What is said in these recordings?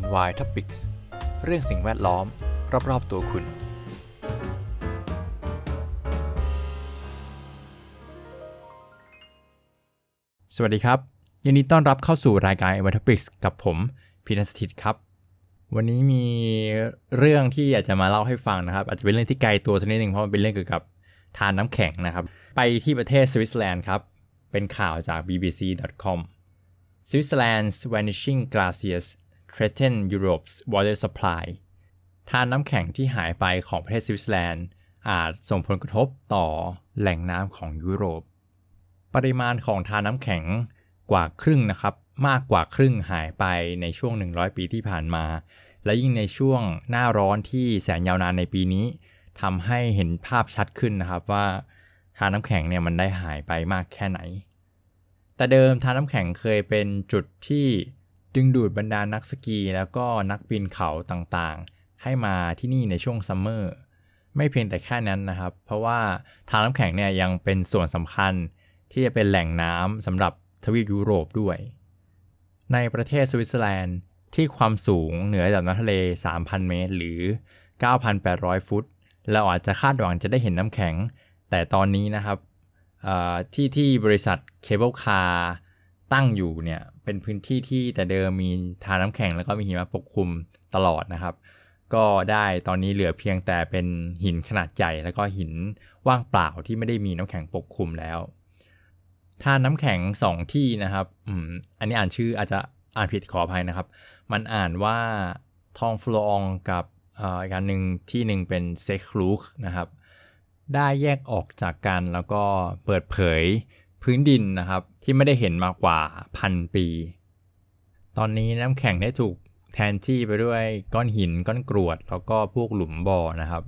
NY Topics เรื่องสิ่งแวดล้อม รอบ ๆ ตัวคุณ สวัสดีครับ ยินดีต้อนรับเข้าสู่รายการ NY Topics กับผมพีนัสถิตครับ วันนี้มีเรื่องที่อยากจะมาเล่าให้ฟังนะครับ อาจจะเป็นเรื่องที่ไกลตัวสักนิดหนึ่งเพราะมันเป็นเรื่องเกี่ยวกับทานน้ำแข็งนะครับ ไปที่ประเทศสวิตเซอร์แลนด์ครับ เป็นข่าวจาก bbc.com Switzerland's vanishing glaciers threaten Europe's water supply ทานน้ำแข็งที่หายไปของประเทศสวิตเซอร์แลนด์ อาจส่งผลกระทบต่อแหล่งน้ำของยุโรป ปริมาณของทานน้ำแข็งกว่าครึ่งนะครับ มากกว่าครึ่งหายไปในช่วง 100 ปีที่ผ่านมา และยิ่งในช่วงหน้าร้อนที่แสนยาวนานในปีนี้ทำให้เห็นภาพชัดขึ้นนะครับว่าธารน้ำแข็งเนี่ยมันได้หายไปมากแค่ไหน แต่เดิมธารน้ำแข็งเคยเป็นจุดที่ ดึงดูดบรรดานักสกีแล้วก็นักปีนเขาต่างๆ ให้มาที่นี่ในช่วง summer ไม่เพียงแต่แค่นั้นนะครับ เพราะว่าธารน้ำแข็งเนี่ยยังเป็นส่วนสำคัญที่จะเป็นแหล่งน้ำสำหรับทวีปยุโรปด้วย ในประเทศสวิตเซอร์แลนด์ที่ความสูงเหนือระดับน้ำทะเล 3,000 เมตร หรือ 9,800 ฟุต เราอาจจะคาดหวังจะได้เห็นน้ำแข็ง แต่ตอนนี้นะครับที่ที่บริษัท cable car ตั้งอยู่เนี่ย เป็นพื้นที่ที่แต่เดิมมีธารน้ำแข็งแล้วก็มีหิมะปกคลุมตลอดนะครับ ก็ได้ตอนนี้เหลือเพียงแต่เป็นหินขนาดใหญ่แล้วก็หินว่างเปล่าที่ไม่ได้มีน้ำแข็งปกคลุมแล้วธารน้ำแข็งสองที่นะครับอืมอันนี้อ่านชื่ออาจจะอ่านผิดขออภัยนะครับ มันอ่านว่า Tsanfleuron กับอีกการหนึ่งที่หนึ่งเป็น Scex Rouge นะครับ ได้แยกออกจากกันแล้วก็เปิดเผย พื้นดินนะครับ ที่ไม่ได้เห็นมากว่าพันปี ตอนนี้น้ำแข็งได้ถูกแทนที่ไปด้วยก้อนหินก้อนกรวด แล้วก็พวกหลุมบ่อนะครับ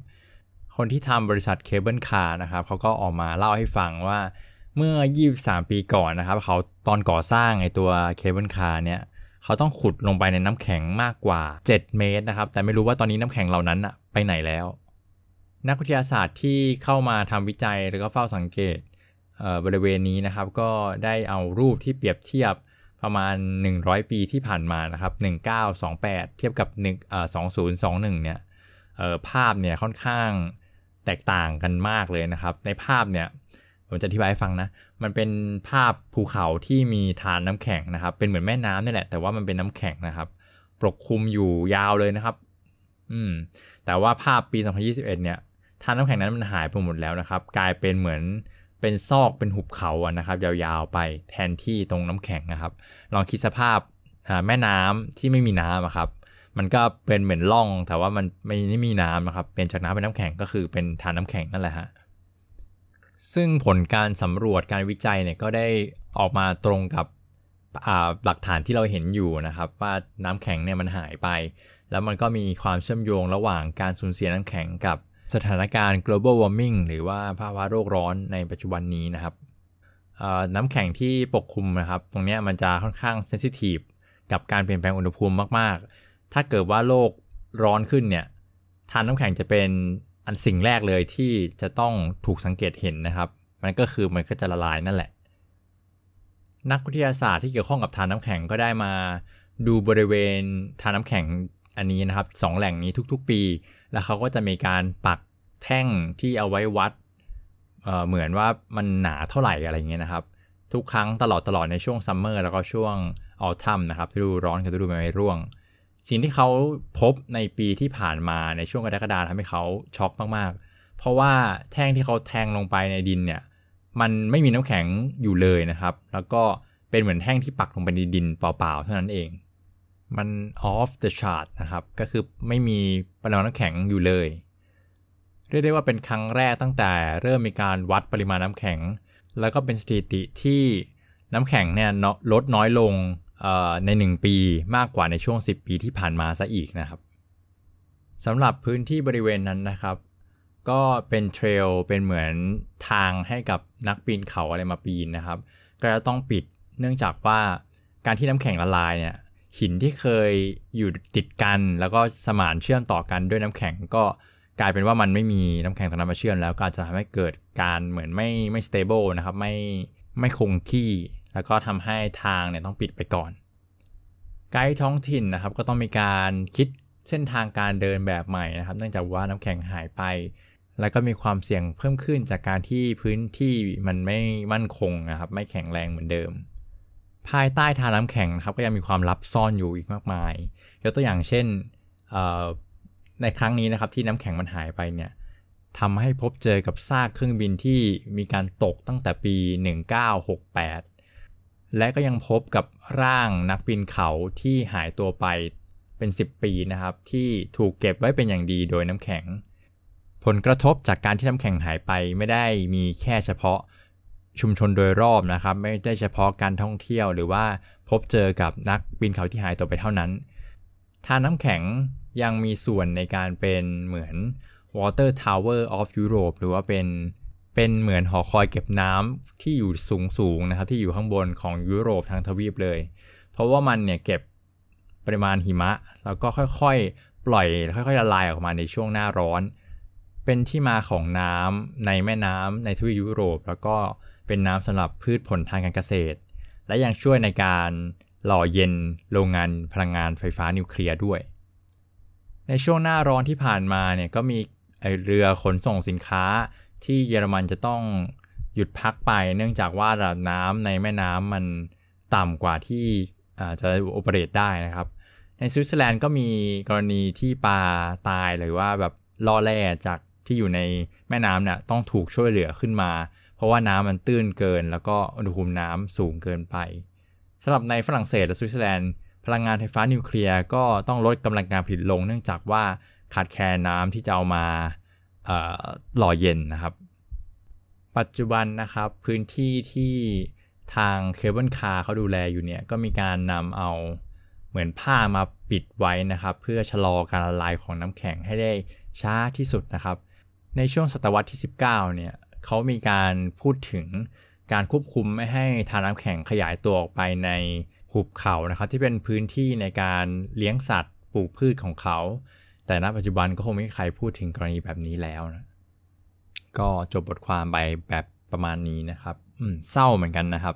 คนที่ทำบริษัท cable car นะครับเขาก็ออกมาเล่าให้ฟังว่าเมื่อ 23 ปีก่อนนะครับเขาตอนก่อสร้างไอตัว cable car เนี่ยเขาต้องขุดลงไปในน้ำแข็งมากกว่า 7 เมตรนะครับ แต่ไม่รู้ว่าตอนนี้น้ำแข็งเหล่านั้นอะไปไหนแล้ว นักวิทยาศาสตร์ที่เข้ามาทำวิจัยแล้วก็เฝ้าสังเกต บริเวณนี้นะครับก็ได้เอารูปที่เปรียบเทียบประมาณ 100 ปีที่ผ่านมานะครับ 1928 เทียบกับ1 2021 เนี่ยภาพเนี่ยค่อนข้างแตกต่างกันมากเลยนะครับ ในภาพเนี่ยผมจะอธิบายให้ฟังนะ มันเป็นภาพภูเขาที่มีทานน้ำแข็งนะครับ เป็นเหมือนแม่น้ำนี่แหละ แต่ว่ามันเป็นน้ำแข็งนะครับ ปกคลุมอยู่ยาวเลยนะครับ อืม แต่ว่าภาพปี 2021 เนี่ยทานน้ำแข็งนั้นมันหายไปหมดแล้วนะครับ กลายเป็นเหมือน เป็นซอกเป็นหุบเขาอะนะครับยาวๆไปแทนที่ตรงน้ำแข็งนะครับ ลองคิดสภาพแม่น้ำที่ไม่มีน้ำครับ มันก็เป็นเหมือนร่องแต่ว่ามันไม่ไม่มีน้ำนะครับ เป็นจากน้ำเป็นน้ำแข็งก็คือเป็นทานน้ำแข็งนั่นแหละฮะซึ่งผลการสำรวจการวิจัยเนี่ยก็ได้ออกมาตรงกับหลักฐานที่เราเห็นอยู่นะครับ ว่าน้ำแข็งเนี่ยมันหายไป แล้วมันก็มีความเชื่อมโยงระหว่างการสูญเสียน้ำแข็งกับ สถานการณ์ global warming หรือว่าภาวะโลกร้อนในปัจจุบันนี้นะครับน้ำแข็งที่ปกคลุมนะครับ ตรงนี้มันจะค่อนข้างเซนซิทีฟกับการเปลี่ยนแปลงอุณหภูมิมาก ๆ ถ้าเกิดว่าโลกร้อนขึ้นเนี่ยทานน้ำแข็งจะเป็นอันสิ่งแรกเลยที่จะต้องถูกสังเกตเห็นนะครับ มันก็คือมันก็จะละลายนั่นแหละ นักวิทยาศาสตร์ที่เกี่ยวข้องกับทานน้ำแข็งก็ได้มา ดูบริเวณทานน้ำแข็ง อันนี้นะครับสองแหล่งนี้ทุกๆปี แล้วเขาก็จะมีการปักแท่งที่เอาไว้วัดเเหมือนว่ามันหนาเท่าไหร่อะไรเงี้ยนะครับ ทุกครั้งตลอดตลอดในช่วงซัมเมอร์แล้วก็ช่วงออทัมนะครับฤดูร้อนกับฤดูใบไม้ร่วง สิ่งที่เขาพบในปีที่ผ่านมาในช่วงกรกฎาคมทำให้เขาช็อกมากๆ เพราะว่าแท่งที่เขาแทงลงไปในดินเนี่ยมันไม่มีน้ำแข็งอยู่เลยนะครับ แล้วก็เป็นเหมือนแท่งที่ปักลงไปในดินเปล่าๆเท่านั้นเอง มัน off the chart นะครับ ก็คือไม่มีปริมาณน้ำแข็งอยู่เลย เรียกได้ว่าเป็นครั้งแรกตั้งแต่เริ่มมีการวัดปริมาณน้ำแข็ง แล้วก็เป็นสถิติที่น้ำแข็งเนี่ยลดน้อยลงใน 1 ปีมากกว่าในช่วง 10 ปีที่ผ่านมาซะอีกนะครับสำหรับพื้นที่บริเวณนั้นนะครับ ก็เป็นเทรลเป็นเหมือนทางให้กับนักปีนเขาอะไรมาปีนนะครับ ก็จะต้องปิดเนื่องจากว่าการที่น้ำแข็งละลายเนี่ย หินที่เคยอยู่ติดกัน แล้วก็สมานเชื่อมต่อกันด้วยน้ำแข็งก็กลายเป็นว่ามันไม่มีน้ำแข็งตรงนั้นมาเชื่อมแล้วก็จะทำให้เกิดการเหมือนไม่ไม่ stable นะครับไม่ไม่คงที่ แล้วก็ทำให้ทางเนี่ยต้องปิดไปก่อน ไกด์ท้องถิ่นนะครับ ก็ต้องมีการคิดเส้นทางการเดินแบบใหม่นะครับ เนื่องจากว่าน้ำแข็งหายไป แล้วก็มีความเสี่ยงเพิ่มขึ้นจากการที่พื้นที่มันไม่มั่นคงนะครับ ไม่แข็งแรงเหมือนเดิม ภายใต้ทาน้ำแข็งนะครับก็ยังมีความลับซ่อนอยู่อีกมากมาย ยกตัวอย่างเช่นในครั้งนี้นะครับที่น้ำแข็งมันหายไปเนี่ยทำให้พบเจอกับซากเครื่องบินที่มีการตกตั้งแต่ปี 1968 และก็ยังพบกับร่างนักบินเขาที่หายตัวไปเป็น 10 ปีนะครับ ที่ถูกเก็บไว้เป็นอย่างดีโดยน้ำแข็ง ผลกระทบจากการที่น้ำแข็งหายไปไม่ได้มีแค่เฉพาะ ชุมชนโดยรอบนะครับ ไม่ได้เฉพาะการท่องเที่ยว หรือว่าพบเจอกับนักบินเขาที่หายตัวไปเท่านั้นทานน้ำแข็งยังมีส่วนในการเป็นเหมือน Water Tower of Europe หรือว่าเป็นเป็นเหมือนหอคอยเก็บน้ำที่อยู่สูงสูงนะครับ ที่อยู่ข้างบนของยุโรปทางทวีปเลย เพราะว่ามันเนี่ยเก็บปริมาณหิมะ แล้วก็ค่อยๆ ปล่อยค่อยๆละลายออกมาในช่วงหน้าร้อน เป็นที่มาของน้ำในแม่น้ำในทวีปยุโรป แล้วก็ เป็นน้ำสำหรับพืชผลทางการเกษตร และยังช่วยในการหล่อเย็นโรงงานพลังงานไฟฟ้านิวเคลียร์ด้วย ในช่วงหน้าร้อนที่ผ่านมาเนี่ยก็มีเรือขนส่งสินค้าที่เยอรมันจะต้องหยุดพักไป เนื่องจากว่าระดับน้ำในแม่น้ำมันต่ำกว่าที่จะโอเปเรตได้นะครับ ในสวิตเซอร์แลนด์ก็มีกรณีที่ปลาตายหรือว่าแบบร่อแร่จากที่อยู่ในแม่น้ำเนี่ยต้องถูกช่วยเหลือขึ้นมา เพราะว่าน้ำมันตื้นเกิน แล้วก็อุณหภูมิน้ำสูงเกินไปสำหรับในฝรั่งเศสและสวิตเซอร์แลนด์พลังงานไฟฟ้านิวเคลียร์ก็ต้องลดกำลังการผลิตลง เนื่องจากว่าขาดแคลนน้ำที่จะเอามาหล่อเย็นนะครับ ปัจจุบันนะครับพื้นที่ที่ทาง cable car เขาดูแลอยู่เนี่ยก็มีการนำเอาเหมือนผ้ามาปิดไว้นะครับ เพื่อชะลอการละลายของน้ำแข็งให้ได้ช้าที่สุดนะครับ ในช่วงศตวรรษที่ 19 เนี่ย เขามีการพูดถึงการควบคุมไม่ให้ธารน้ำแข็งขยายตัวออกไปในหุบเขานะครับที่เป็นพื้นที่ในการเลี้ยงสัตว์ปลูกพืชของเขา แต่ณปัจจุบันก็คงไม่มีใครพูดถึงกรณีแบบนี้แล้วนะก็จบบทความไปแบบประมาณนี้นะครับอืมเศร้าเหมือนกันนะครับ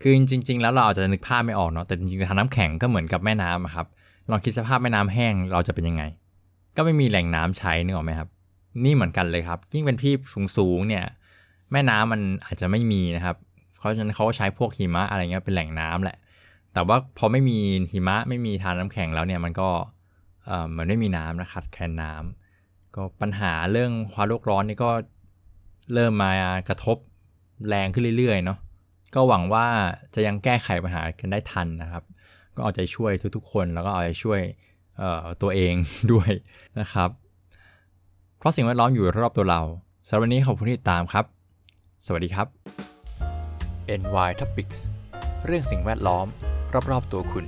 คือจริง ๆ แล้วเราอาจจะนึกภาพไม่ออกเนาะแต่จริงๆทานน้ำแข็งก็เหมือนกับแม่น้ำครับลองคิดสภาพแม่น้ำแห้งเราจะเป็นยังไง ก็ไม่มีแหล่งน้ำใช้นึกออกไหมครับ นี่เหมือนกันเลยครับ ยิ่งเป็นที่สูงๆเนี่ย แม่น้ำมันอาจจะไม่มีนะครับ เพราะฉะนั้นเขาก็ใช้พวกหิมะอะไรเงี้ยเป็นแหล่งน้ำแหละ แต่ว่าพอไม่มีหิมะไม่มีทานน้ำแข็งแล้วเนี่ยมันก็เออมันไม่มีน้ำนะครับแค่น้ำก็ปัญหาเรื่องความโลกร้อนนี่ก็เริ่มมากระทบแรงขึ้นเรื่อยๆเนาะก็หวังว่าจะยังแก้ไขปัญหากันได้ทันนะครับ ก็เอาใจช่วยทุกๆคนแล้วก็เอาใจช่วยตัวเองด้วยนะครับ เพราะสิ่งแวดล้อมอยู่รอบตัวเราสำหรับวันนี้ขอบคุณที่ติดตามครับ สวัสดีครับ NY Topics เรื่องสิ่งแวดล้อม รอบๆตัวคุณ